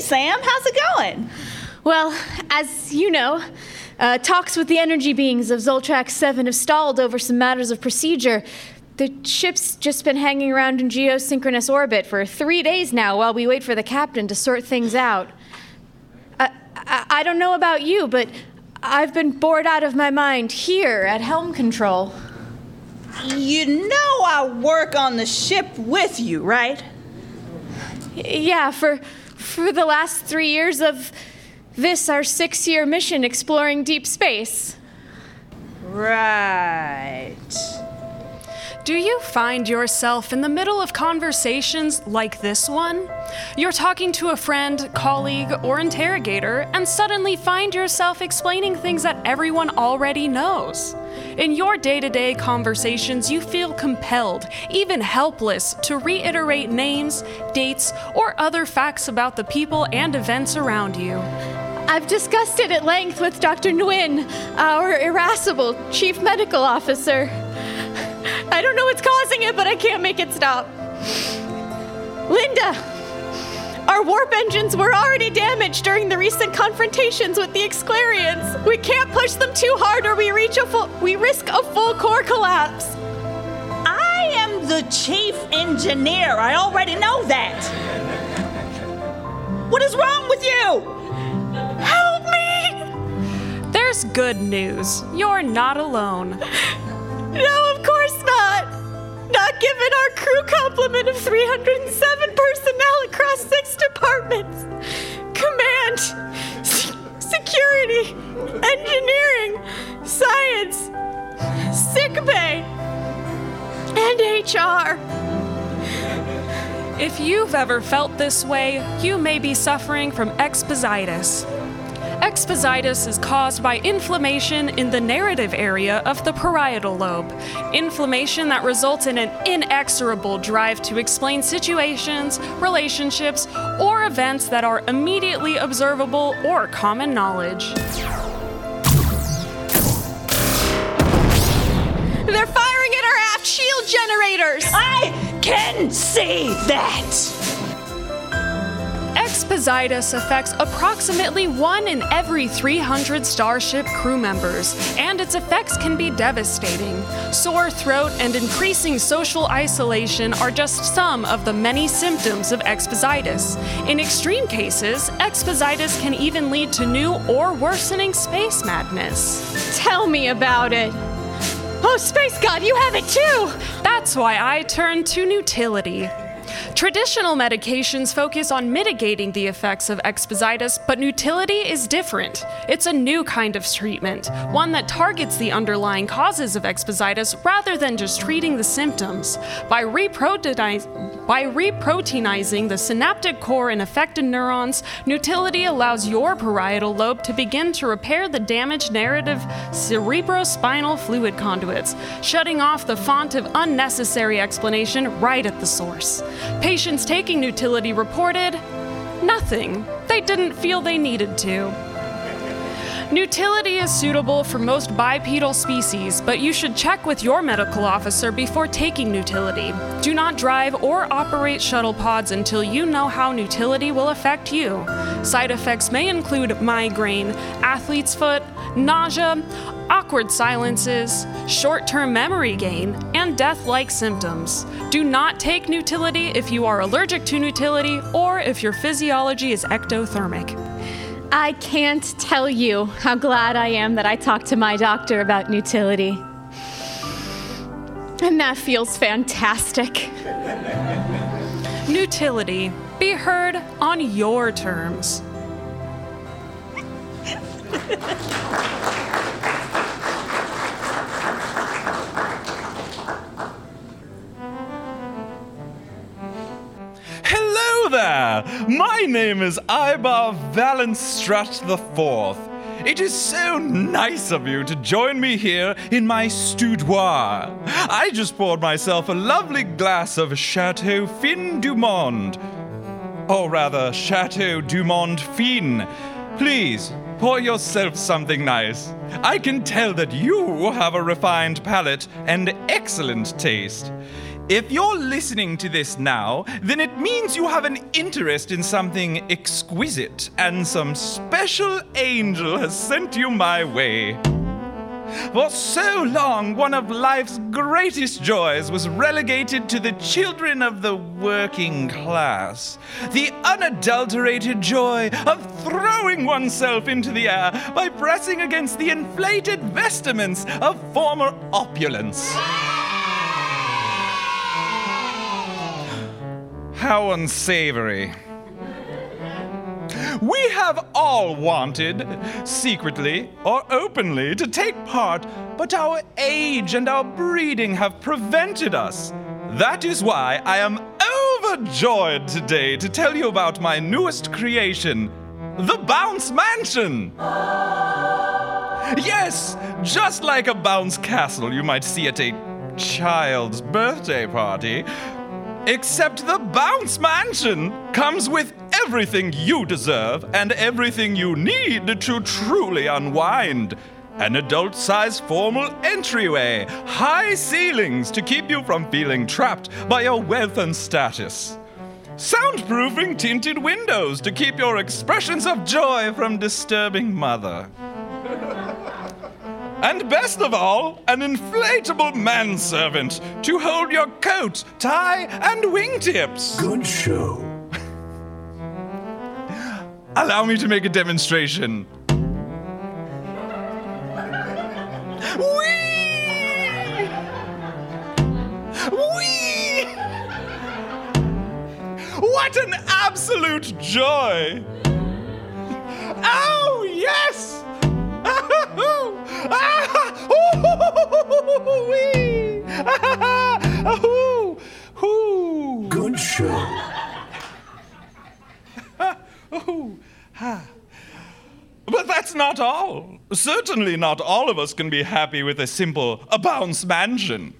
Hey, Sam, how's it going? Well, as you know, uh, talks with the energy beings of Zoltrax 7 have stalled over some matters of procedure. The ship's just been hanging around in geosynchronous orbit for three days now while we wait for the captain to sort things out. I, I, I don't know about you, but I've been bored out of my mind here at helm control. You know I work on the ship with you, right? Yeah, for for the last three years of this, our six year mission exploring deep space. Right. Do you find yourself in the middle of conversations like this one? You're talking to a friend, colleague, or interrogator, and suddenly find yourself explaining things that everyone already knows. In your day to day conversations, you feel compelled, even helpless, to reiterate names, dates, or other facts about the people and events around you. I've discussed it at length with Dr. Nguyen, our irascible chief medical officer. I don't know what's causing it, but I can't make it stop. Linda, our warp engines were already damaged during the recent confrontations with the Exclarians. We can't push them too hard or we reach a full we risk a full core collapse. I am the chief engineer. I already know that. What is wrong with you? Help me! There's good news. You're not alone. No, of course not. Given our crew complement of 307 personnel across six departments command, s- security, engineering, science, sick bay, and HR. If you've ever felt this way, you may be suffering from expositis. Expositis is caused by inflammation in the narrative area of the parietal lobe. Inflammation that results in an inexorable drive to explain situations, relationships, or events that are immediately observable or common knowledge. They're firing at our aft shield generators. I can see that. Expositis affects approximately one in every 300 Starship crew members, and its effects can be devastating. Sore throat and increasing social isolation are just some of the many symptoms of expositis. In extreme cases, expositis can even lead to new or worsening space madness. Tell me about it. Oh, Space God, you have it too! That's why I turn to Nutility. Traditional medications focus on mitigating the effects of expositis, but Nutility is different. It's a new kind of treatment, one that targets the underlying causes of expositis rather than just treating the symptoms. By, by reproteinizing the synaptic core in affected neurons, Nutility allows your parietal lobe to begin to repair the damaged narrative cerebrospinal fluid conduits, shutting off the font of unnecessary explanation right at the source. Patients taking Nutility reported nothing. They didn't feel they needed to. Nutility is suitable for most bipedal species, but you should check with your medical officer before taking Nutility. Do not drive or operate shuttle pods until you know how Nutility will affect you. Side effects may include migraine, athlete's foot, nausea, awkward silences, short term memory gain, and death like symptoms. Do not take Nutility if you are allergic to Nutility or if your physiology is ectothermic. I can't tell you how glad I am that I talked to my doctor about Nutility. And that feels fantastic. Nutility. Be heard on your terms. There! My name is Ibar Valenstrut IV. It is so nice of you to join me here in my stoudoir. I just poured myself a lovely glass of Chateau Fin du Monde. Or rather, Chateau du Monde Fin. Please, pour yourself something nice. I can tell that you have a refined palate and excellent taste. If you're listening to this now, then it means you have an interest in something exquisite, and some special angel has sent you my way. For so long, one of life's greatest joys was relegated to the children of the working class. The unadulterated joy of throwing oneself into the air by pressing against the inflated vestments of former opulence. How unsavory. We have all wanted, secretly or openly, to take part, but our age and our breeding have prevented us. That is why I am overjoyed today to tell you about my newest creation, the Bounce Mansion. Yes, just like a bounce castle you might see at a child's birthday party. Except the Bounce Mansion comes with everything you deserve and everything you need to truly unwind. An adult sized formal entryway, high ceilings to keep you from feeling trapped by your wealth and status. Soundproofing tinted windows to keep your expressions of joy from disturbing mother. And best of all, an inflatable manservant to hold your coat, tie, and wingtips. Good show. Allow me to make a demonstration. Whee! Whee! What an absolute joy! Oh, yes! Oh, Whee! Ooh, ooh. Good show. Ha. But that's not all. Certainly not all of us can be happy with a simple a bounce mansion.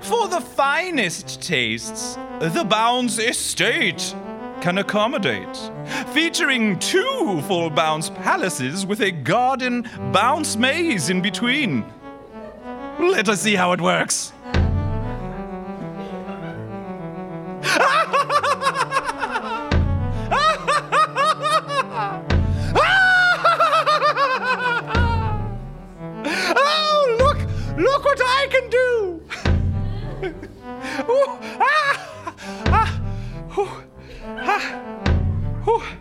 For the finest tastes, the Bounce Estate can accommodate, featuring two full bounce palaces with a garden bounce maze in between. Let us see how it works. Oh, look! Look what I can do! Oh, ah,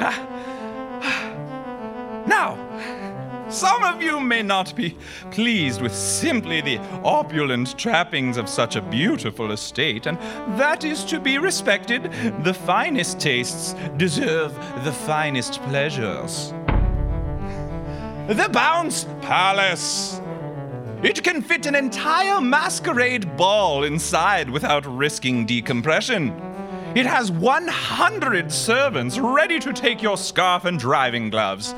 ah, ah. Now, some of you may not be pleased with simply the opulent trappings of such a beautiful estate, and that is to be respected. The finest tastes deserve the finest pleasures. The Bounce Palace. It can fit an entire masquerade ball inside without risking decompression. It has 100 servants ready to take your scarf and driving gloves.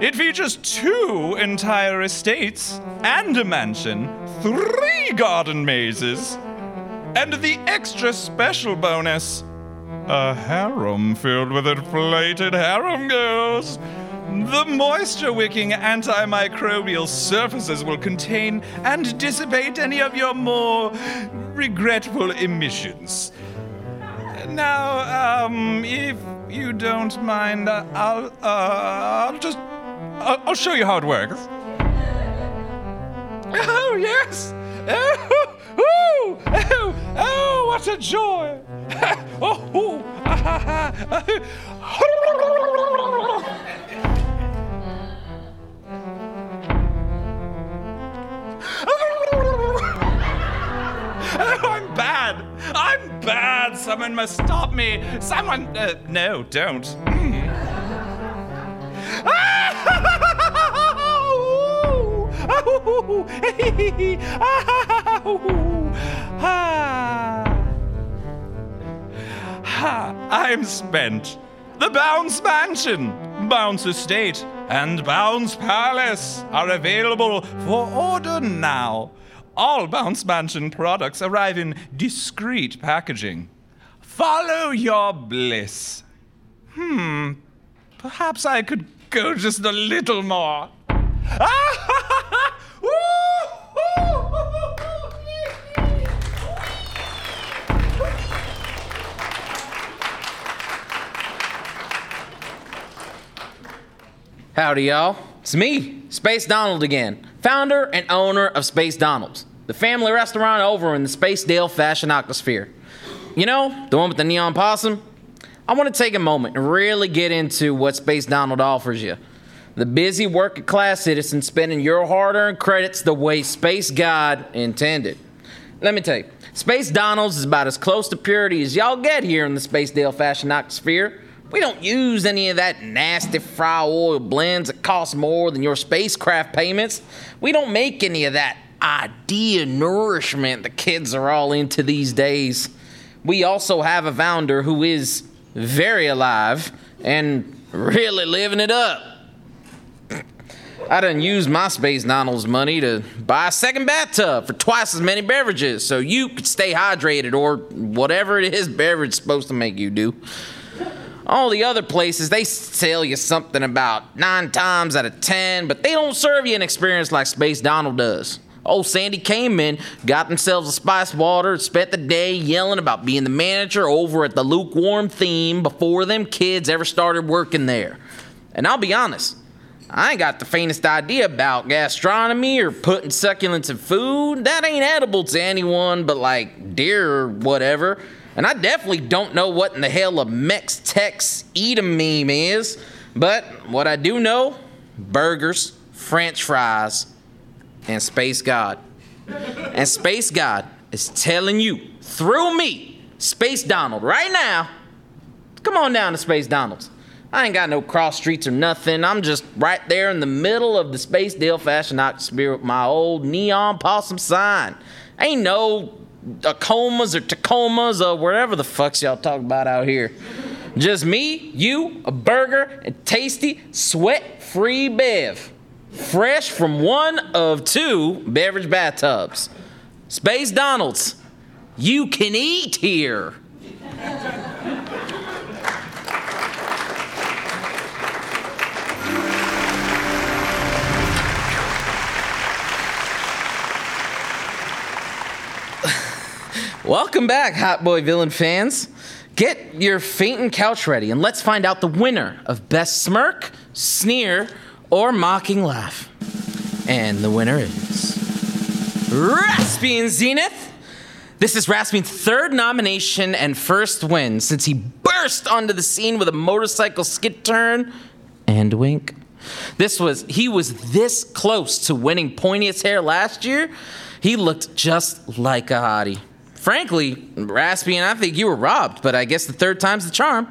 It features two entire estates and a mansion, three garden mazes, and the extra special bonus a harem filled with inflated harem girls. The moisture wicking antimicrobial surfaces will contain and dissipate any of your more regretful emissions. Now, um, if you don't mind, I'll, uh, I'll just, I'll, I'll show you how it works. Oh, yes! Oh, oh, oh, oh what a joy! oh, oh, ah, ah, ah. Oh, I'm bad. I'm bad. Someone must stop me. Someone. Uh, no, don't. I'm spent. The Bounce Mansion, Bounce Estate, and Bounce Palace are available for order now. All Bounce Mansion products arrive in discreet packaging. Follow your bliss. Hmm, perhaps I could go just a little more. Howdy, y'all. It's me, Space Donald again, founder and owner of Space Donald's, the family restaurant over in the Spacedale Fashion Octosphere. You know, the one with the neon possum? I want to take a moment and really get into what Space Donald offers you. The busy working class citizen spending your hard earned credits the way Space God intended. Let me tell you, Space Donald's is about as close to purity as y'all get here in the Spacedale Fashion Octosphere. We don't use any of that nasty fry oil blends that cost more than your spacecraft payments. We don't make any of that idea nourishment the kids are all into these days. We also have a founder who is very alive and really living it up. I done used my Space Donald's money to buy a second bathtub for twice as many beverages so you could stay hydrated or whatever it is beverage supposed to make you do. All the other places, they sell you something about nine times out of ten, but they don't serve you an experience like Space Donald does. Old Sandy came in, got themselves a spice water, spent the day yelling about being the manager over at the lukewarm theme before them kids ever started working there. And I'll be honest, I ain't got the faintest idea about gastronomy or putting succulents in food. That ain't edible to anyone but like deer or whatever. And I definitely don't know what in the hell a Mex Tex eat a meme is. But what I do know burgers, french fries, and Space God. And Space God is telling you through me, Space Donald, right now, come on down to Space Donald's. I ain't got no cross streets or nothing. I'm just right there in the middle of the Spacedale Fashion Octosphere with my old neon possum sign. Ain't no Tacomas or Tacomas or whatever the fucks y'all talk about out here. Just me, you, a burger, and tasty, sweat free bev. Fresh from one of two beverage bathtubs. Space Donald's. You can eat here. Welcome back, Hot Boy Villain fans. Get your fainting couch ready and let's find out the winner of Best Smirk, Sneer, or Mocking Laugh. And the winner is. Raspian Zenith! This is Raspian's third nomination and first win since he burst onto the scene with a motorcycle skid turn and wink. This was, he was this close to winning Pointiest Hair last year. He looked just like a hottie. Frankly, Raspian, I think you were robbed, but I guess the third time's the charm.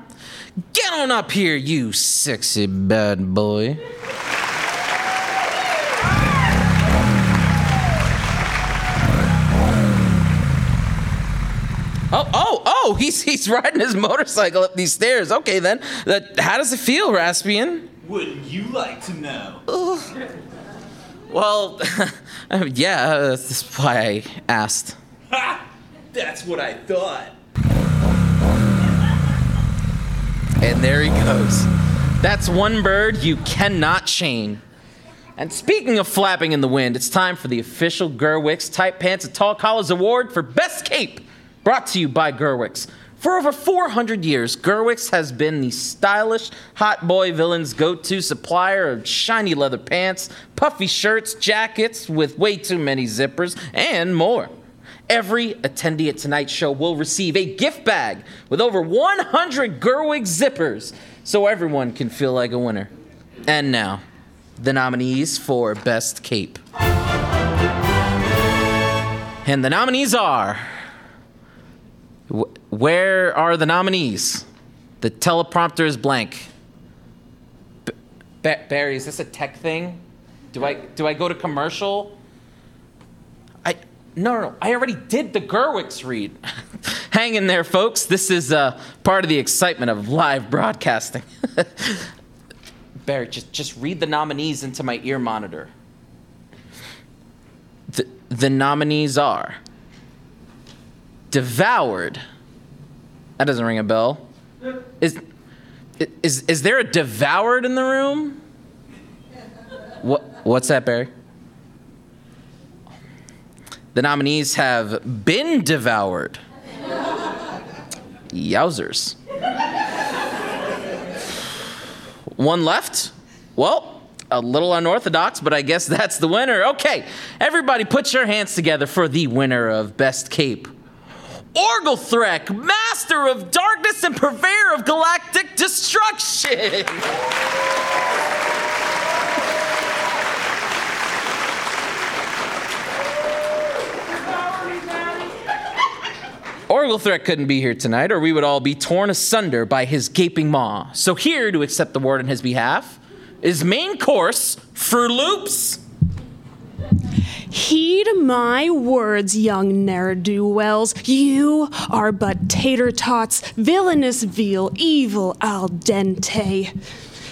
Get on up here, you sexy bad boy. Oh, oh, oh, he's, he's riding his motorcycle up these stairs. Okay, then. That, how does it feel, Raspian? Wouldn't you like to know? Well, yeah, uh, that's why I asked. Ha! That's what I thought. And there he goes. That's one bird you cannot chain. And speaking of flapping in the wind, it's time for the official Gerwix Tight Pants and Tall Collars Award for Best Cape, brought to you by Gerwix. For over 400 years, Gerwix has been the stylish hot boy villain's go to supplier of shiny leather pants, puffy shirts, jackets with way too many zippers, and more. Every attendee at tonight's show will receive a gift bag with over 100 Gerwix zippers so everyone can feel like a winner. And now, the nominees for Best Cape. And the nominees are. Wh- Where are the nominees? The teleprompter is blank. B- Barry, is this a tech thing? Do I do I go to commercial? No no. I already did the Gerwix read. Hang in there, folks. This is uh, part of the excitement of live broadcasting. Barry, just just read the nominees into my ear monitor. The the nominees are devoured. That doesn't ring a bell. Is is is there a devoured in the room? What what's that, Barry? The nominees have been devoured. Yowzers. One left? Well, a little unorthodox, but I guess that's the winner. Okay, everybody put your hands together for the winner of Best Cape. Orgelthrek, master of darkness and purveyor of galactic destruction. Orgelthrek couldn't be here tonight, or we would all be torn asunder by his gaping maw. So here to accept the word on his behalf is main course for Loops. Heed my words, young ne'er do wells. You are but tater tots, villainous veal, evil al dente.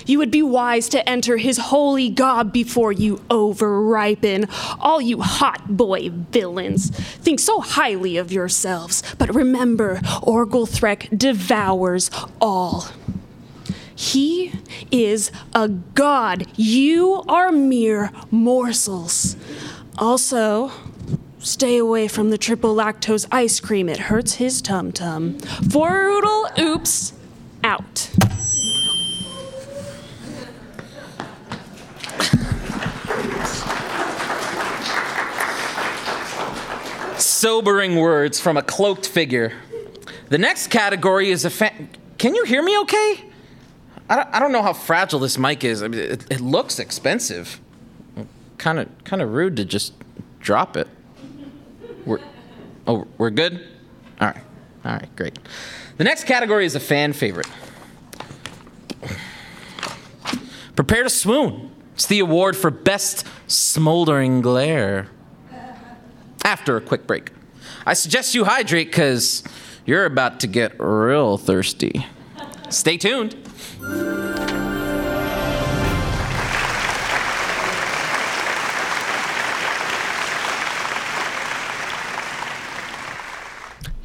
You would be wise to enter his holy gob before you overripen. All you hot boy villains think so highly of yourselves, but remember, Orgelthrek devours all. He is a god. You are mere morsels. Also, stay away from the triple lactose ice cream. It hurts his tum tum. Forudal oops out. Sobering words from a cloaked figure. The next category is a fan. Can you hear me okay? I don't, know how fragile this mic is. I mean, it, it looks expensive. Kind of kind of rude to just drop it. We're Oh, we're good? All right. All right, great. The next category is a fan favorite. Prepare to swoon. It's the award for best smoldering glare. After a quick break. I suggest you hydrate cuz you're about to get real thirsty. Stay tuned.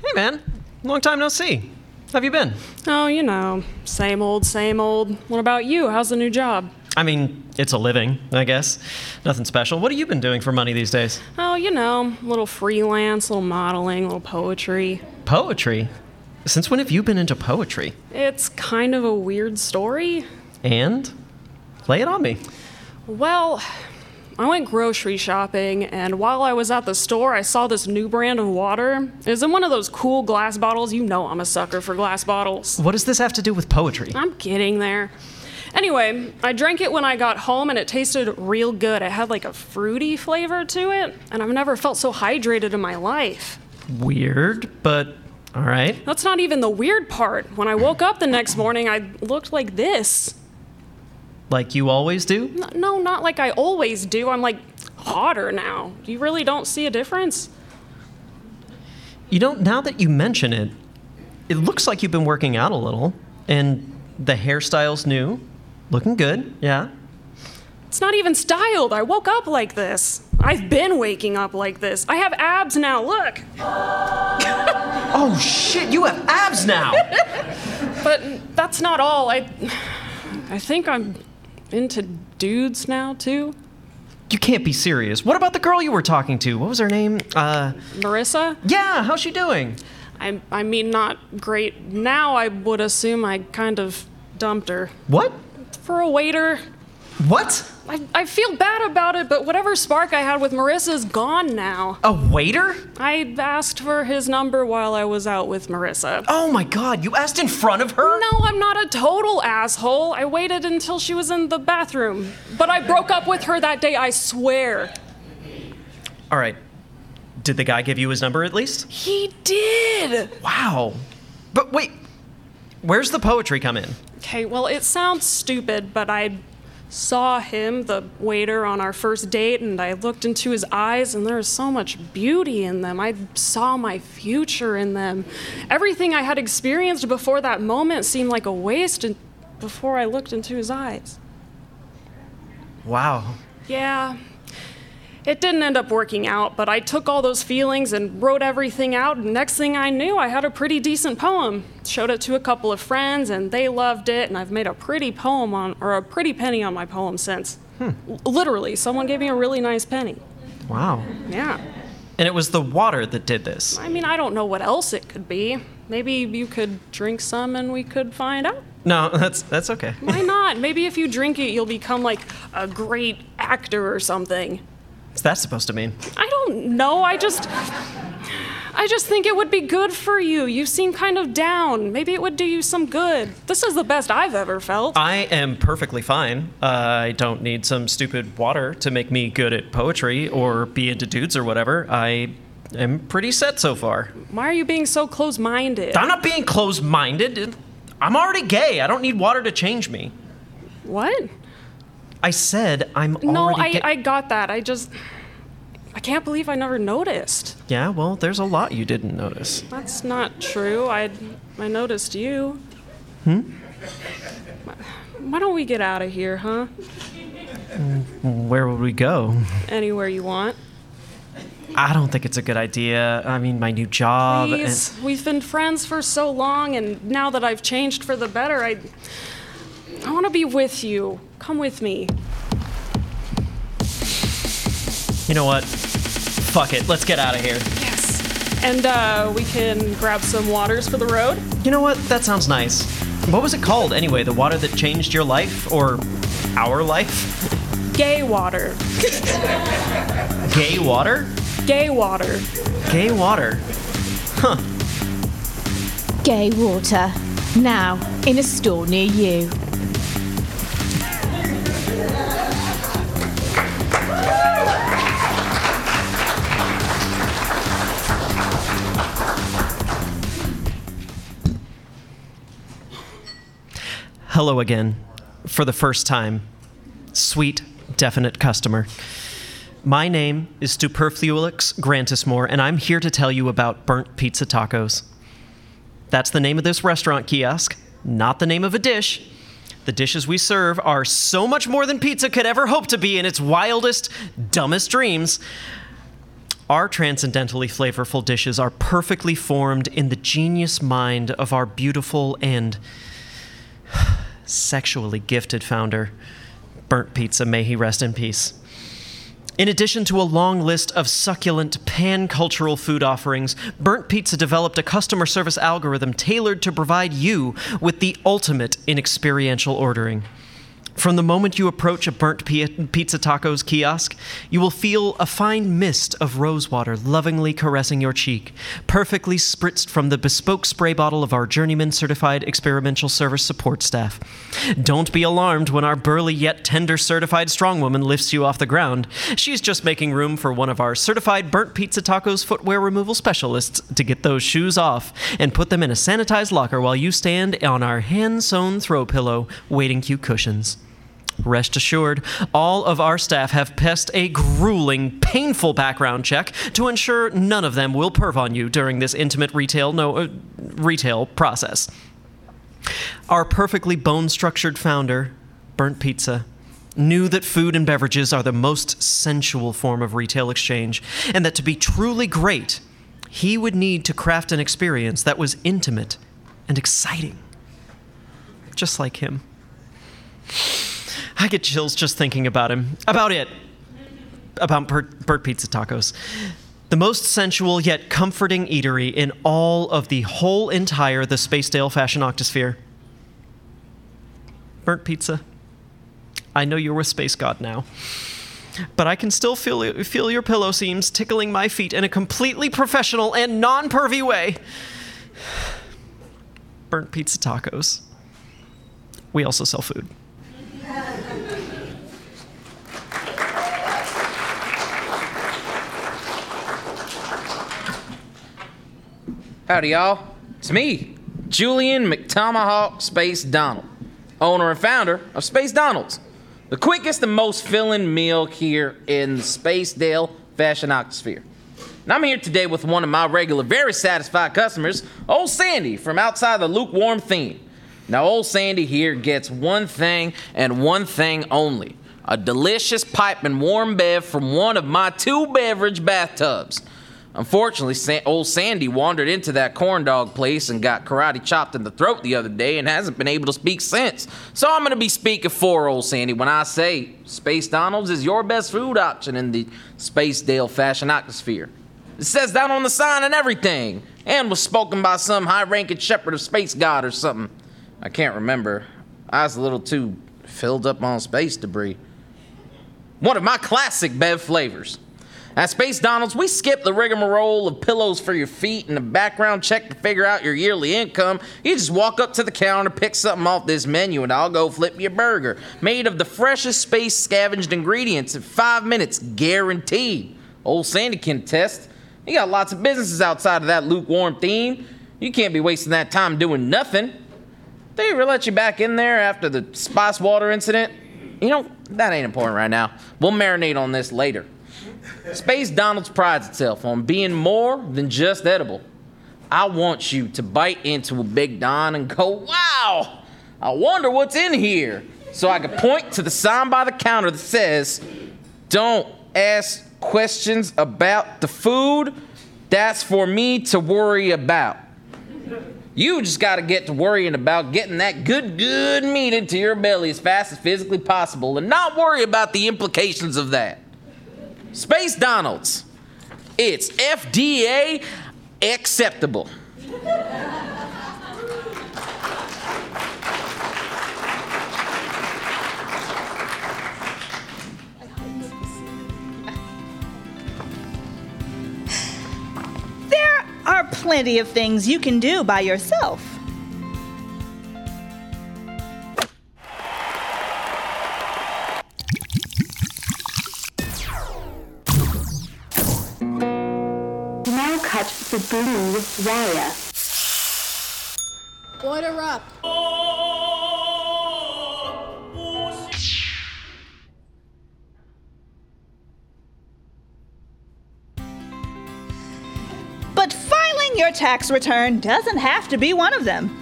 Hey, man. Long time no see. How have you been? Oh, you know, same old, same old. What about you? How's the new job? I mean, it's a living, I guess. Nothing special. What have you been doing for money these days? Oh, you know, a little freelance, little modeling, a little poetry. Poetry? Since when have you been into poetry? It's kind of a weird story. And? Lay it on me. Well, I went grocery shopping, and while I was at the store, I saw this new brand of water. It was in one of those cool glass bottles. You know I'm a sucker for glass bottles. What does this have to do with poetry? I'm getting there. Anyway, I drank it when I got home and it tasted real good. It had like a fruity flavor to it, and I've never felt so hydrated in my life. Weird, but all right. That's not even the weird part. When I woke up the next morning, I looked like this. Like you always do? N- No, not like I always do. I'm like hotter now. You really don't see a difference? You don't, now that you mention it, it looks like you've been working out a little, and the hairstyle's new. Looking good, yeah. It's not even styled. I woke up like this. I've been waking up like this. I have abs now, look. Oh shit, you have abs now! But that's not all. I I think I'm into dudes now too. you can't be serious. What about the girl you were talking to? What was her name? Uh, Marissa? yeah, how's she doing? I I mean not great. Now I would assume I kind of dumped her. What? For a waiter, What? I, I feel bad about it, but whatever spark I had with Marissa's gone now. A waiter? I asked for his number while I was out with Marissa. Oh my god, you asked in front of her? No, I'm not a total asshole. I waited until she was in the bathroom. But I broke up with her that day, I swear. All right. Did the guy give you his number at least? He did! Wow. But wait, where's the poetry come in? Okay, well, it sounds stupid, but I saw him, the waiter, on our first date, and I looked into his eyes, and there was so much beauty in them. I saw my future in them. Everything I had experienced before that moment seemed like a waste before I looked into his eyes. Wow. Yeah. It didn't end up working out, but I took all those feelings and wrote everything out, and next thing I knew, I had a pretty decent poem. Showed it to a couple of friends, and they loved it, and I've made a pretty poem on, or a pretty penny on my poem since. Hmm. L- literally, someone gave me a really nice penny. Wow. Yeah. And it was the water that did this. I mean, I don't know what else it could be. Maybe you could drink some and we could find out. No, that's that's okay. Why not? Maybe if you drink it, you'll become like a great actor or something. What's that supposed to mean? I don't know. I just. I just think it would be good for you. You seem kind of down. Maybe it would do you some good. This is the best I've ever felt. I am perfectly fine. Uh, I don't need some stupid water to make me good at poetry or be into dudes or whatever. I am pretty set so far. Why are you being so close minded? I'm not being close minded. I'm already gay. I don't need water to change me. What? I said I'm No, already I, gay. I got that. I just. I can't believe I never noticed. Yeah, well, there's a lot you didn't notice. That's not true. I I noticed you. Hmm? Why don't we get out of here, huh? Where would we go? Anywhere you want. I don't think it's a good idea. I mean, my new job. and- Please. We've been friends for so long, and now that I've changed for the better, I. I want to be with you. Come with me. You know what? Fuck it. Let's get out of here. Yes. And uh, we can grab some waters for the road. You know what? That sounds nice. What was it called anyway? The water that changed your life? Or our life? Gay water. Gay water? Gay water. Gay water. Huh. Gay water. Now, in a store near you. Hello again. For the first time. Sweet, definite customer. My name is Superfluolix Grantismore, and I'm here to tell you about burnt pizza tacos. That's the name of this restaurant kiosk, not the name of a dish. The dishes we serve are so much more than pizza could ever hope to be in its wildest, dumbest dreams. Our transcendentally flavorful dishes are perfectly formed in the genius mind of our beautiful and sexually gifted founder, Burnt Pizza. May he rest in peace. In addition to a long list of succulent pan cultural food offerings, Burnt Pizza developed a customer service algorithm tailored to provide you with the ultimate in experiential ordering. From the moment you approach a Burnt Pizza Tacos kiosk, you will feel a fine mist of rosewater lovingly caressing your cheek, perfectly spritzed from the bespoke spray bottle of our journeyman certified experimental service support staff. Don't be alarmed when our burly yet tender certified strongwoman lifts you off the ground. She's just making room for one of our certified Burnt Pizza Tacos footwear removal specialists to get those shoes off and put them in a sanitized locker while you stand on our hand sewn throw pillow waiting queue cushions. Rest assured, all of our staff have passed a grueling, painful background check to ensure none of them will perv on you during this intimate retail no uh, retail process. Our perfectly bone-structured founder, Burnt Pizza, knew that food and beverages are the most sensual form of retail exchange, and that to be truly great, he would need to craft an experience that was intimate and exciting. Just like him. I get chills just thinking about him. About it. About Burt, Burt Pizza Tacos. The most sensual yet comforting eatery in all of the whole entire The Spacedale Fashion Octosphere. Burnt Pizza. I know you're with Space God now. But I can still feel, feel your pillow seams tickling my feet in a completely professional and non pervy way. Burnt Pizza Tacos. We also sell food. Howdy, y'all. It's me, Julian McTomahawk Space Donald, owner and founder of Space Donald's, the quickest and most filling meal here in the Spacedale Fashion Octosphere. And I'm here today with one of my regular, very satisfied customers, Old Sandy from outside the lukewarm theme. Now, Old Sandy here gets one thing and one thing only a delicious pipe and warm bev from one of my two beverage bathtubs. Unfortunately, old Sandy wandered into that corn dog place and got karate chopped in the throat the other day and hasn't been able to speak since. So I'm going to be speaking for old Sandy when I say Space Donald's is your best food option in the Spacedale fashion atmosphere. It says that on the sign and everything, and was spoken by some high ranking shepherd of Space God or something. I can't remember. I was a little too filled up on space debris. One of my classic Bev flavors. At Space Donald's, we skip the rigmarole of pillows for your feet and a background check to figure out your yearly income. You just walk up to the counter, pick something off this menu, and I'll go flip you a burger. Made of the freshest space scavenged ingredients in five minutes, guaranteed. Old Sandy can test. You got lots of businesses outside of that lukewarm theme. You can't be wasting that time doing nothing. They ever let you back in there after the spice water incident? You know, that ain't important right now. We'll marinate on this later. Space Donald's prides itself on being more than just edible. I want you to bite into a Big Don and go, wow, I wonder what's in here. So I can point to the sign by the counter that says, don't ask questions about the food. That's for me to worry about. You just got to get to worrying about getting that good, good meat into your belly as fast as physically possible and not worry about the implications of that. Space Donald's. It's FDA acceptable. Are plenty of things you can do by yourself. Now cut the blue wire. Order up. Oh. Tax return doesn't have to be one of them.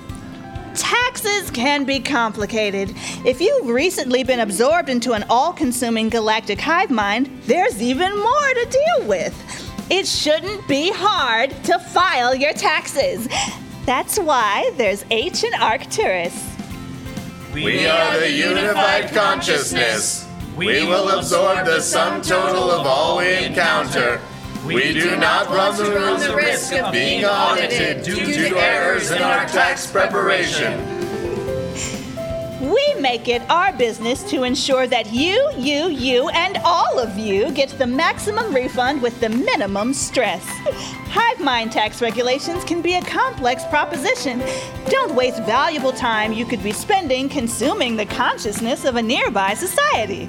Taxes can be complicated. If you've recently been absorbed into an all consuming galactic hive mind, there's even more to deal with. It shouldn't be hard to file your taxes. That's why there's H and Arcturus. We are the unified consciousness. We will absorb the sum total of all we encounter. We do not run the risk of being audited due to errors in our tax preparation. We make it our business to ensure that you, you, you, and all of you get the maximum refund with the minimum stress. Hive mind tax regulations can be a complex proposition. Don't waste valuable time you could be spending consuming the consciousness of a nearby society.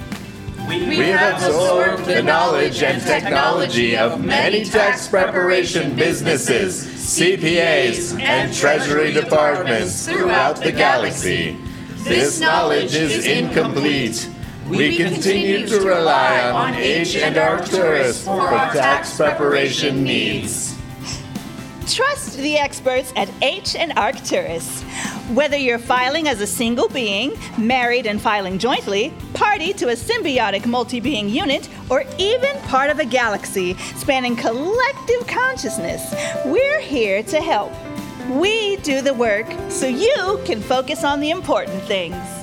We have absorbed the knowledge and technology of many tax preparation businesses, CPAs, and treasury departments throughout the galaxy. This knowledge is incomplete. We continue to rely on H and Arcturus for our tax preparation needs. Trust the experts at H and Arcturus. Whether you're filing as a single being, married and filing jointly, party to a symbiotic multi being unit, or even part of a galaxy spanning collective consciousness, we're here to help. We do the work so you can focus on the important things.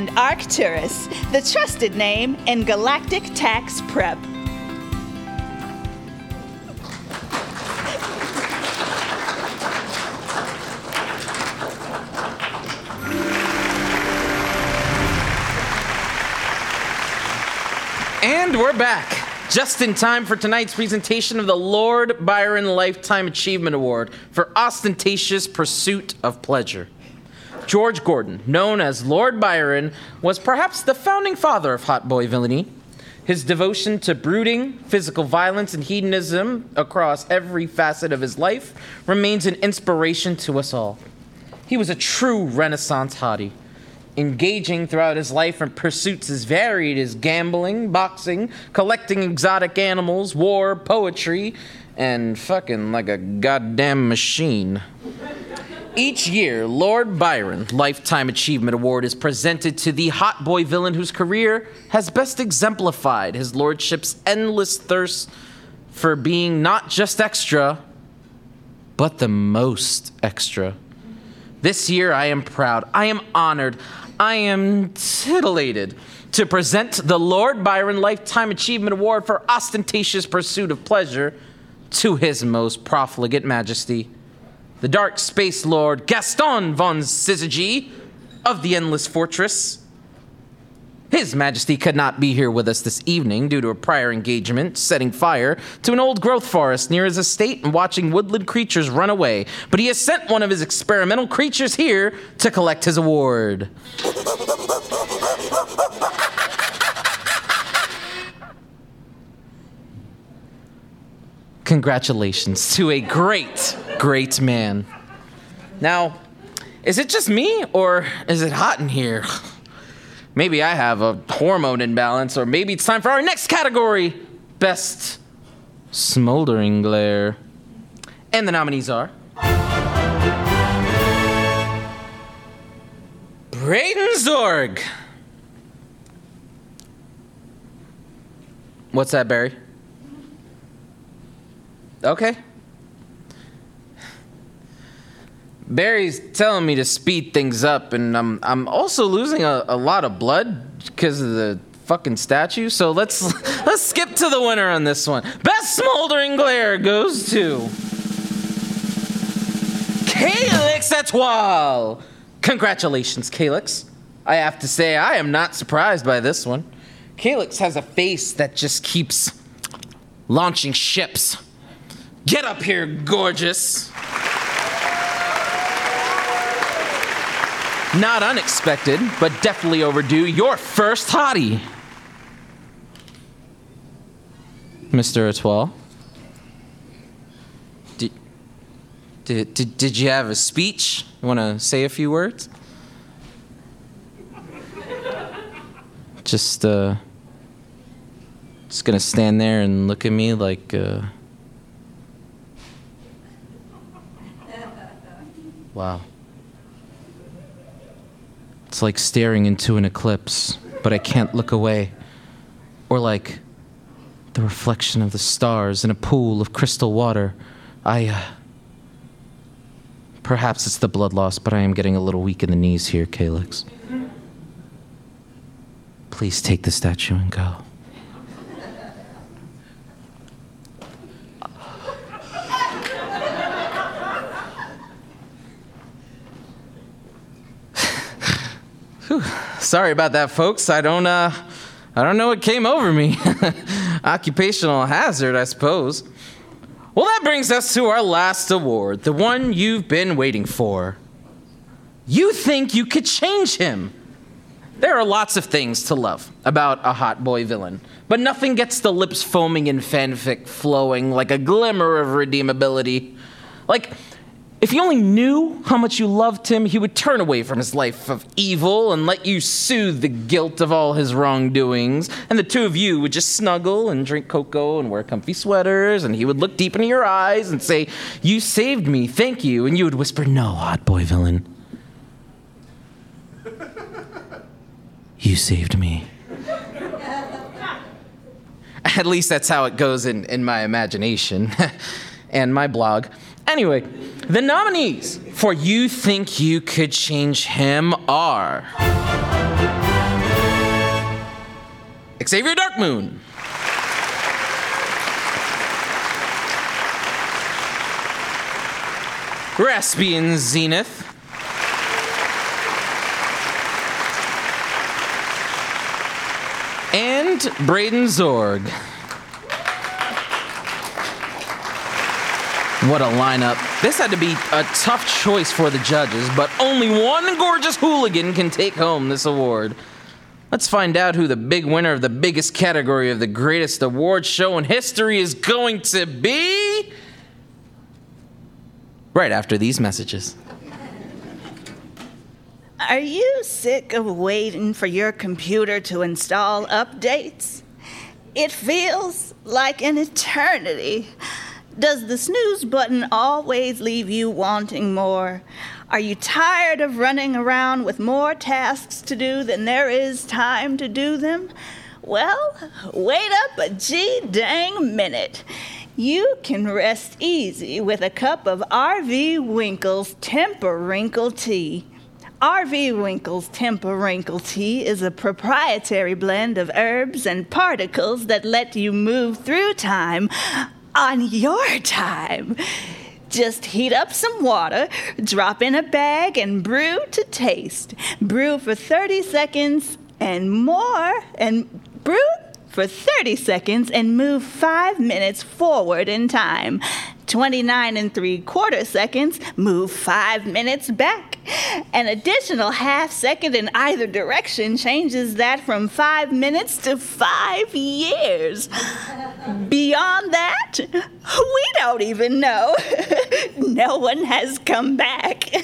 And Arcturus, the trusted name in galactic tax prep. And we're back. Just in time for tonight's presentation of the Lord Byron Lifetime Achievement Award for ostentatious pursuit of pleasure. George Gordon, known as Lord Byron, was perhaps the founding father of hot boy villainy. His devotion to brooding, physical violence, and hedonism across every facet of his life remains an inspiration to us all. He was a true Renaissance hottie, engaging throughout his life in pursuits as varied as gambling, boxing, collecting exotic animals, war, poetry, and fucking like a goddamn machine. Each year, Lord Byron Lifetime Achievement Award is presented to the hot boy villain whose career has best exemplified his lordship's endless thirst for being not just extra, but the most extra. This year, I am proud, I am honored, I am titillated to present the Lord Byron Lifetime Achievement Award for ostentatious pursuit of pleasure to His most profligate majesty, the Dark Space Lord Gaston von Syzygy of the Endless Fortress. His Majesty could not be here with us this evening due to a prior engagement setting fire to an old growth forest near his estate and watching woodland creatures run away, but he has sent one of his experimental creatures here to collect his award. Congratulations to a great, great man. Now, is it just me or is it hot in here? Maybe I have a hormone imbalance, or maybe it's time for our next category Best Smoldering Glare. And the nominees are Braden Zorg. What's that, Barry? Okay. Barry's telling me to speed things up, and I'm I'm also losing a, a lot of blood because of the fucking statue. So let's let's skip to the winner on this one. Best smoldering glare goes to Calix Etoile. Congratulations, Calix. I have to say I am not surprised by this one. Calix has a face that just keeps launching ships. Get up here, gorgeous. Not unexpected, but definitely overdue. Your first hottie. Mr. Etoile. Did, did, did, did you have a speech? You want to say a few words? Just, uh, just gonna stand there and look at me like, uh, wow. It's like staring into an eclipse, but I can't look away. Or like the reflection of the stars in a pool of crystal water. I. Uh, perhaps it's the blood loss, but I am getting a little weak in the knees here, Calix. Please take the statue and go. Whew. Sorry about that, folks. I don't, uh, I don't know what came over me. Occupational hazard, I suppose. Well, that brings us to our last award, the one you've been waiting for. You think you could change him. There are lots of things to love about a hot boy villain, but nothing gets the lips foaming and fanfic flowing like a glimmer of redeemability. Like, if you only knew how much you loved him, he would turn away from his life of evil and let you soothe the guilt of all his wrongdoings. And the two of you would just snuggle and drink cocoa and wear comfy sweaters, and he would look deep into your eyes and say, You saved me, thank you. And you would whisper, No, hot boy villain. You saved me. At least that's how it goes in, in my imagination and my blog. Anyway, the nominees for You Think You Could Change Him are Xavier Darkmoon, Raspian Zenith, and Braden Zorg. What a lineup. This had to be a tough choice for the judges, but only one gorgeous hooligan can take home this award. Let's find out who the big winner of the biggest category of the greatest award show in history is going to be. Right after these messages. Are you sick of waiting for your computer to install updates? It feels like an eternity. Does the snooze button always leave you wanting more? Are you tired of running around with more tasks to do than there is time to do them? Well, wait up a G dang minute. you can rest easy with a cup of RV Winkle's Temperinkle tea. RV Winkle's Temperinkle tea is a proprietary blend of herbs and particles that let you move through time on your time. Just heat up some water, drop in a bag, and brew to taste. Brew for 30 seconds and more, and brew for 30 seconds and move 5 minutes forward in time. 29 and 3 quarter seconds, move 5 minutes back. An additional half second in either direction changes that from 5 minutes to 5 years. Beyond that, we don't even know. no one has come back.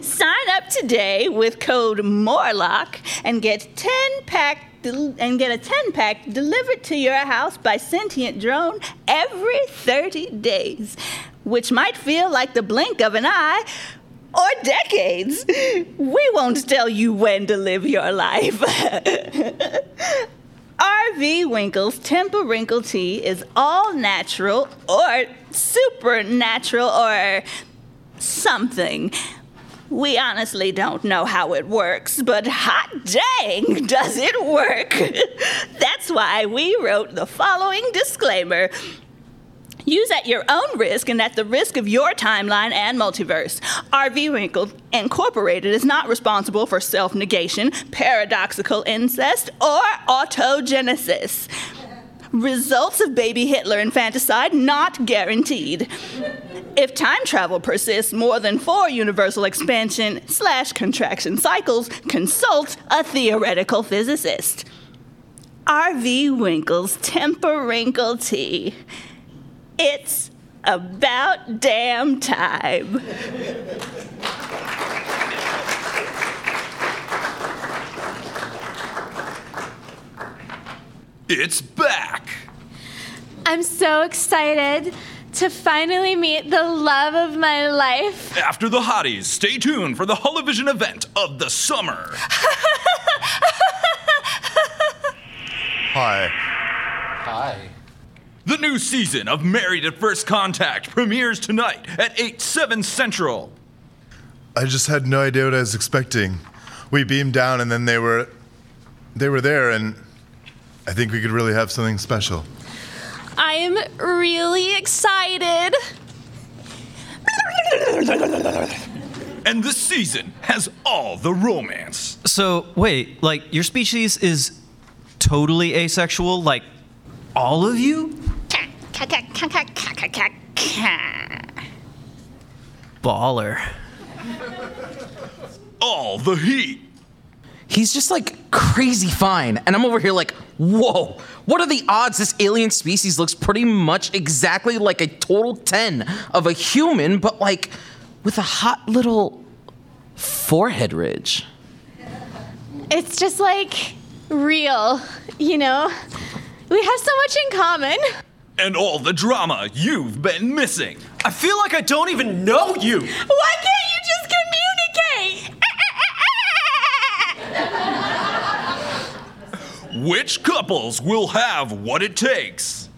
Sign up today with code Morlock and get 10 pack del- and get a 10 pack delivered to your house by sentient drone every 30 days, which might feel like the blink of an eye or decades. We won't tell you when to live your life. RV Winkle's Temperinkle tea is all natural or supernatural or something. We honestly don't know how it works, but hot dang, does it work! That's why we wrote the following disclaimer. Use at your own risk and at the risk of your timeline and multiverse. RV Winkle Incorporated is not responsible for self negation, paradoxical incest, or autogenesis. Results of baby Hitler infanticide not guaranteed. If time travel persists more than four universal expansion slash contraction cycles, consult a theoretical physicist. RV Winkle's Temperinkle Tea. It's about damn time. It's back! I'm so excited to finally meet the love of my life. After the hotties, stay tuned for the Holovision event of the summer. Hi. Hi. The new season of Married at First Contact premieres tonight at 8, 7 Central. I just had no idea what I was expecting. We beamed down and then they were they were there and I think we could really have something special. I'm really excited. And this season has all the romance. So, wait, like, your species is totally asexual? Like, all of you? Baller. All the heat. He's just like crazy fine. And I'm over here like, whoa, what are the odds this alien species looks pretty much exactly like a total 10 of a human, but like with a hot little forehead ridge? It's just like real, you know? We have so much in common. And all the drama you've been missing. I feel like I don't even know you! Why can't you just communicate? Which couples will have what it takes?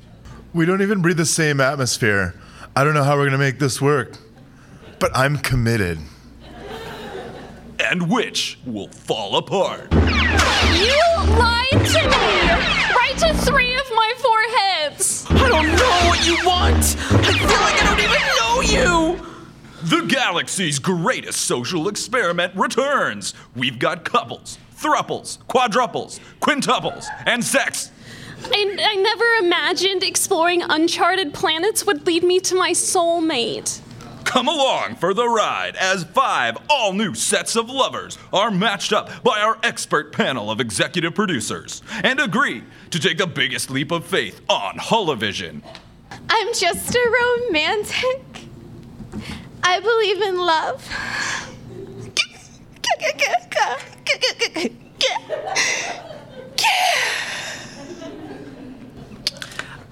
We don't even breathe the same atmosphere. I don't know how we're going to make this work. But I'm committed. And which will fall apart? The galaxy's greatest social experiment returns. We've got couples, thruples, quadruples, quintuples, and sex. I, I never imagined exploring uncharted planets would lead me to my soulmate. Come along for the ride as five all new sets of lovers are matched up by our expert panel of executive producers and agree to take the biggest leap of faith on Holovision. I'm just a romantic. I believe in love.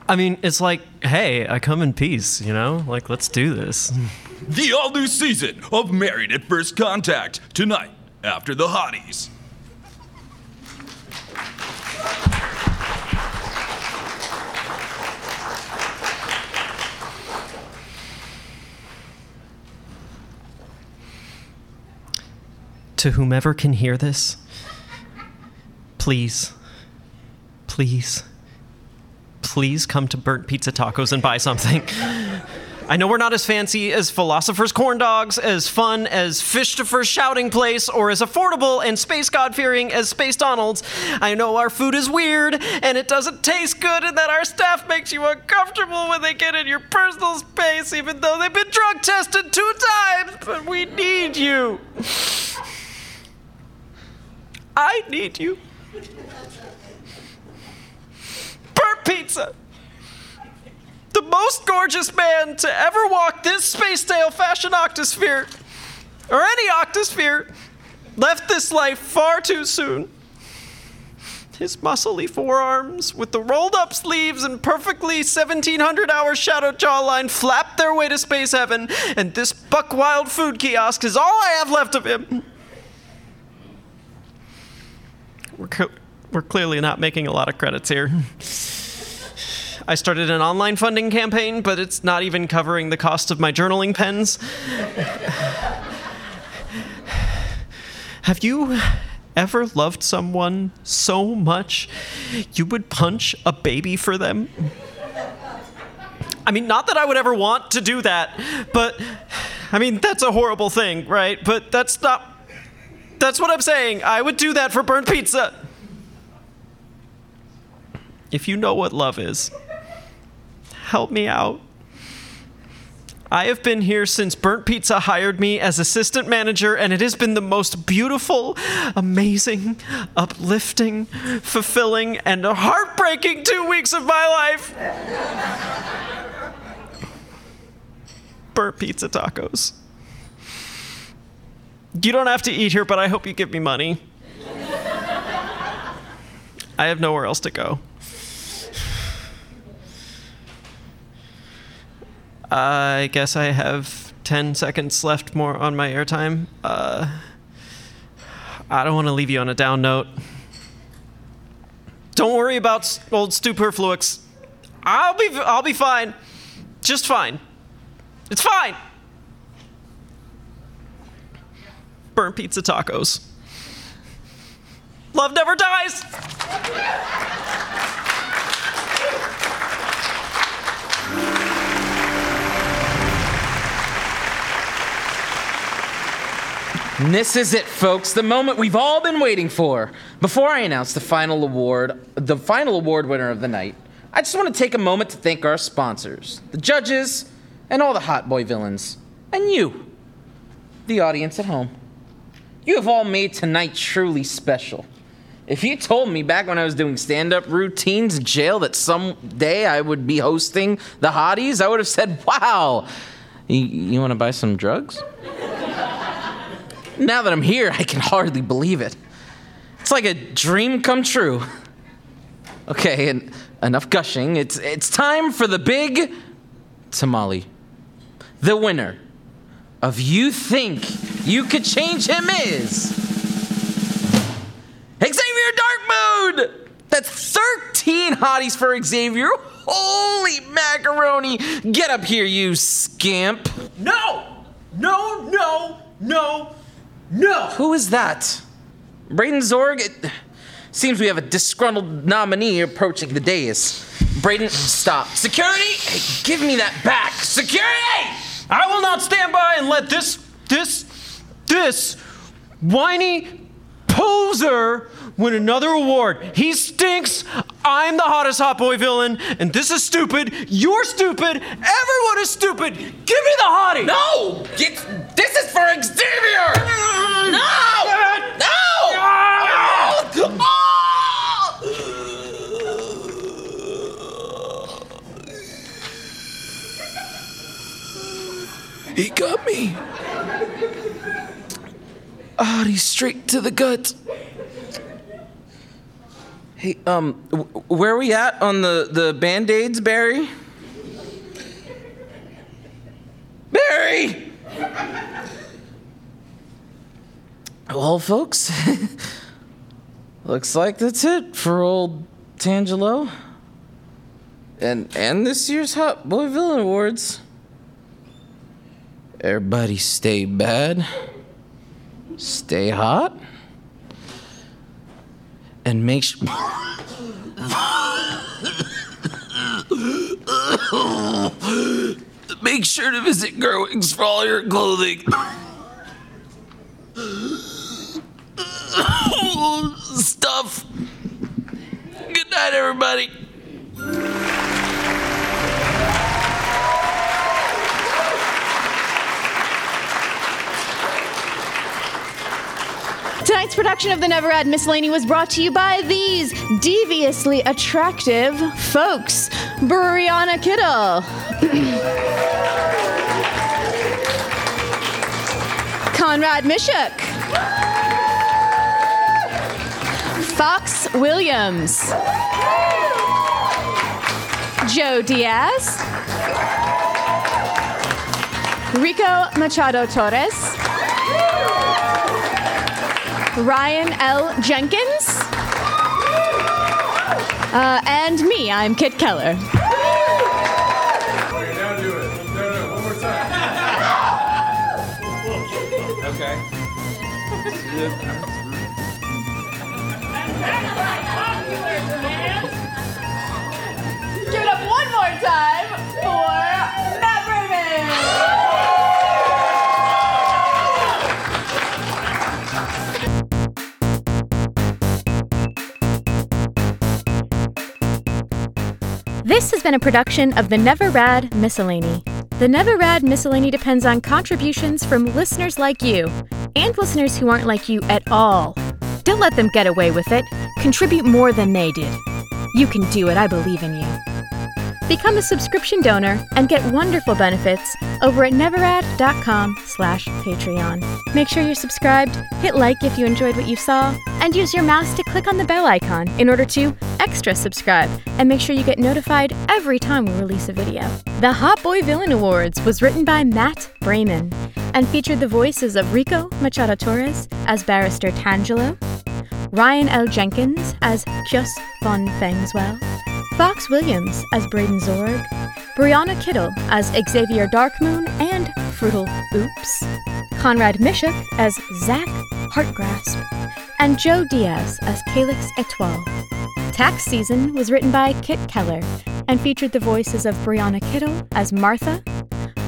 I mean, it's like, hey, I come in peace, you know? Like, let's do this. The all new season of Married at First Contact tonight after the hotties. To whomever can hear this, please, please, please come to Burnt Pizza Tacos and buy something. I know we're not as fancy as Philosopher's Corn Dogs, as fun as Fish to Shouting Place, or as affordable and space god fearing as Space Donald's. I know our food is weird and it doesn't taste good, and that our staff makes you uncomfortable when they get in your personal space, even though they've been drug tested two times. But we need you. I need you. Burnt Pizza the most gorgeous man to ever walk this space stale fashion octosphere, or any octosphere, left this life far too soon. His muscly forearms, with the rolled up sleeves and perfectly 1700 hour shadow jawline, flap their way to space heaven, and this buck wild food kiosk is all I have left of him. We're, co- we're clearly not making a lot of credits here. I started an online funding campaign, but it's not even covering the cost of my journaling pens. Have you ever loved someone so much you would punch a baby for them? I mean, not that I would ever want to do that, but I mean, that's a horrible thing, right? But that's not. That's what I'm saying. I would do that for burnt pizza. If you know what love is, help me out. I have been here since Burnt Pizza hired me as assistant manager, and it has been the most beautiful, amazing, uplifting, fulfilling, and heartbreaking two weeks of my life. Burnt Pizza Tacos. You don't have to eat here, but I hope you give me money. I have nowhere else to go. I guess I have 10 seconds left more on my airtime. Uh, I don't want to leave you on a down note. Don't worry about old superfluix. I'll be I'll be fine. Just fine. It's fine. Burnt pizza tacos. Love never dies. This is it, folks, the moment we've all been waiting for. Before I announce the final award, the final award winner of the night, I just want to take a moment to thank our sponsors, the judges, and all the hot boy villains, and you, the audience at home. You have all made tonight truly special. If you told me back when I was doing stand up routines in jail that someday I would be hosting the hotties, I would have said, wow, you, you want to buy some drugs? Now that I'm here, I can hardly believe it. It's like a dream come true. Okay, and enough gushing. It's it's time for the big tamale. The winner of You Think You Could Change Him is Xavier Darkmoon! That's 13 hotties for Xavier. Holy macaroni! Get up here, you scamp. No! No, no, no, no! Who is that? Braden Zorg? It seems we have a disgruntled nominee approaching the dais. Braden, stop. Security? Hey, give me that back. Security! I will not stand by and let this, this, this whiny poser win another award. He stinks. I'm the hottest hot boy villain, and this is stupid. You're stupid. Everyone is stupid. Give me the hottie. No! Get, this is for Xavier! No! No! He got me. Ah, he's straight to the gut. Hey, um, where are we at on the, the band aids, Barry? Barry! Well, folks, looks like that's it for old Tangelo. And and this year's Hot Boy Villain Awards. Everybody stay bad. Stay hot. And make sure. make sure to visit Gerwix's for all your clothing. Stuff. Good night, everybody. Tonight's production of the Neverad Miscellany was brought to you by these deviously attractive folks. Brianna Kittle. Conrad Mishuk. Fox Williams. Joe Diaz. Rico Machado Torres. Ryan L. Jenkins. Uh, and me, I'm Kit Keller. Give been a production of the Never Rad Miscellany. The Never Rad Miscellany depends on contributions from listeners like you and listeners who aren't like you at all. Don't let them get away with it. Contribute more than they did. You can do it. I believe in you. Become a subscription donor and get wonderful benefits over at neverad.com slash Patreon. Make sure you're subscribed, hit like if you enjoyed what you saw, and use your mouse to click on the bell icon in order to extra subscribe and make sure you get notified every time we release a video. The Hot Boy Villain Awards was written by Matt Brayman and featured the voices of Rico Machado Torres as Barrister Tangelo, Ryan L. Jenkins as Kyus von Fengswell, Fox Williams as Braden Zorg, Brianna Kittle as Xavier Darkmoon and Frutal Oops, Conrad Mishuk as Zach Heartgrasp, and Joe Diaz as Calix Etoile. Tax Season was written by Kit Keller and featured the voices of Brianna Kittle as Martha,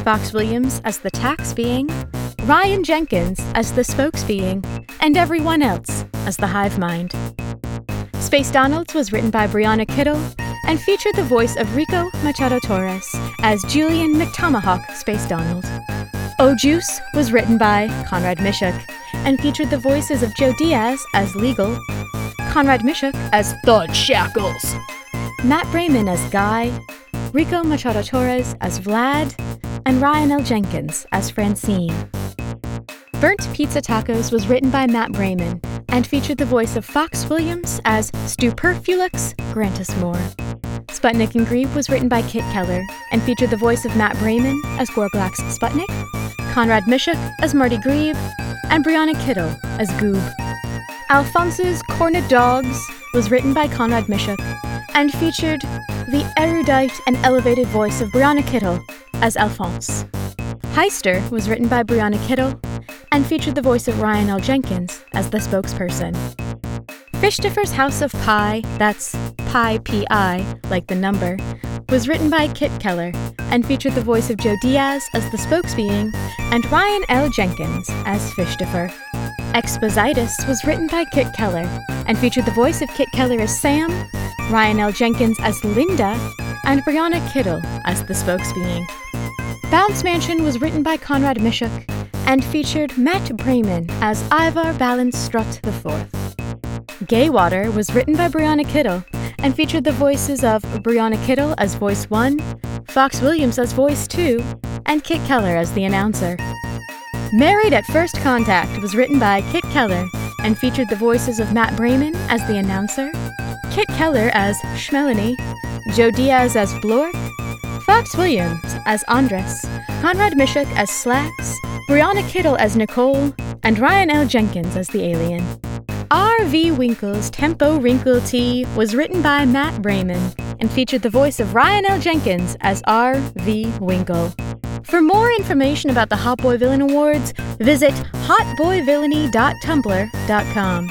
Fox Williams as the tax being, Ryan Jenkins as the spokes being, and everyone else as the hive mind. Space Donalds was written by Brianna Kittle and featured the voice of Rico Machado Torres as Julian McTomahawk Space Donald. O Juice was written by Conrad Mishuk and featured the voices of Joe Diaz as Legal, Conrad Mishuk as Thud Shackles, Matt Brayman as Guy, Rico Machado Torres as Vlad, and Ryan L. Jenkins as Francine. Burnt Pizza Tacos was written by Matt Brayman and featured the voice of Fox Williams as Stuperfulux Grantus Moore. Sputnik and Grieve was written by Kit Keller and featured the voice of Matt Brayman as Gorglax Sputnik, Conrad Mishuk as Marty Grieve, and Brianna Kittle as Goob. Alphonse's Cornet Dogs was written by Conrad Mishuk and featured the erudite and elevated voice of Brianna Kittle as Alphonse. Heister was written by Brianna Kittle and featured the voice of Ryan L. Jenkins as the spokesperson. Fishtiffer's House of Pi, that's Pi P-I, like the number, was written by Kit Keller and featured the voice of Joe Diaz as the spokesbeing and Ryan L. Jenkins as Fishtiffer. Expositus was written by Kit Keller and featured the voice of Kit Keller as Sam, Ryan L. Jenkins as Linda, and Brianna Kittle as the spokesbeing. Bounce Mansion was written by Conrad Mishuk and featured Matt Brayman as Ivar Ballenstrutt IV. Gaywater was written by Brianna Kittle and featured the voices of Brianna Kittle as voice 1, Fox Williams as voice 2, and Kit Keller as the announcer. Married at First Contact was written by Kit Keller and featured the voices of Matt Brayman as the announcer, Kit Keller as Schmelany, Joe Diaz as Blork, Fox Williams as Andres, Conrad Mishuk as Slacks, Brianna Kittle as Nicole, and Ryan L. Jenkins as the alien. R.V. Winkle's Tempo Wrinkle Tea was written by Matt Brayman and featured the voice of Ryan L. Jenkins as R.V. Winkle. For more information about the Hot Boy Villain Awards, visit hotboyvillainy.tumblr.com.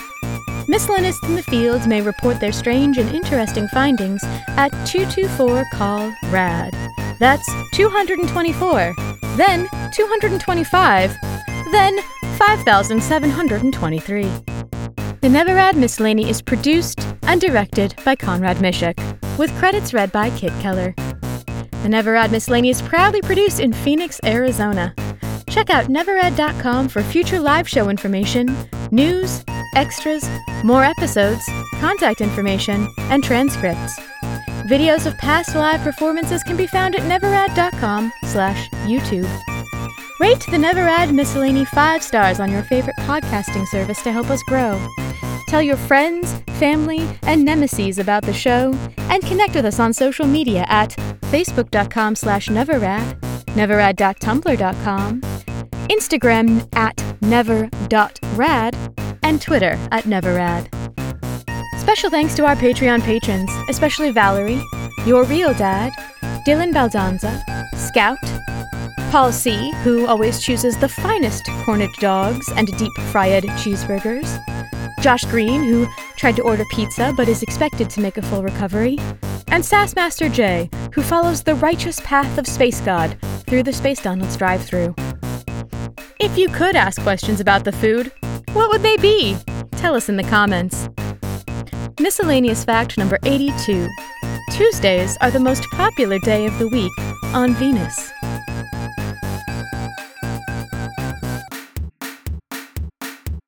Miscellaneous in the fields may report their strange and interesting findings at 224 call RAD. That's 224, then 225, then 5723. The Neverad Miscellany is produced and directed by Conrad Mishuk, with credits read by Kit Keller. The Neverad Miscellany is proudly produced in Phoenix, Arizona. Check out neverad.com for future live show information, news, extras, more episodes, contact information, and transcripts. Videos of past live performances can be found at neverad.com slash YouTube. Rate the Neverad Miscellany 5 stars on your favorite podcasting service to help us grow. Tell your friends, family, and nemesis about the show, and connect with us on social media at facebook.com slash neverrad, neverrad.tumblr.com, Instagram at never.rad, and Twitter at neverad. Special thanks to our Patreon patrons, especially Valerie, Your Real Dad, Dylan Baldanza, Scout, Paul C., who always chooses the finest corned dogs and deep fried cheeseburgers, Josh Green, who tried to order pizza but is expected to make a full recovery, and Sassmaster J, who follows the righteous path of Space God through the Space Donald's drive through. If you could ask questions about the food, what would they be? Tell us in the comments. Miscellaneous fact number 82 Tuesdays are the most popular day of the week on Venus.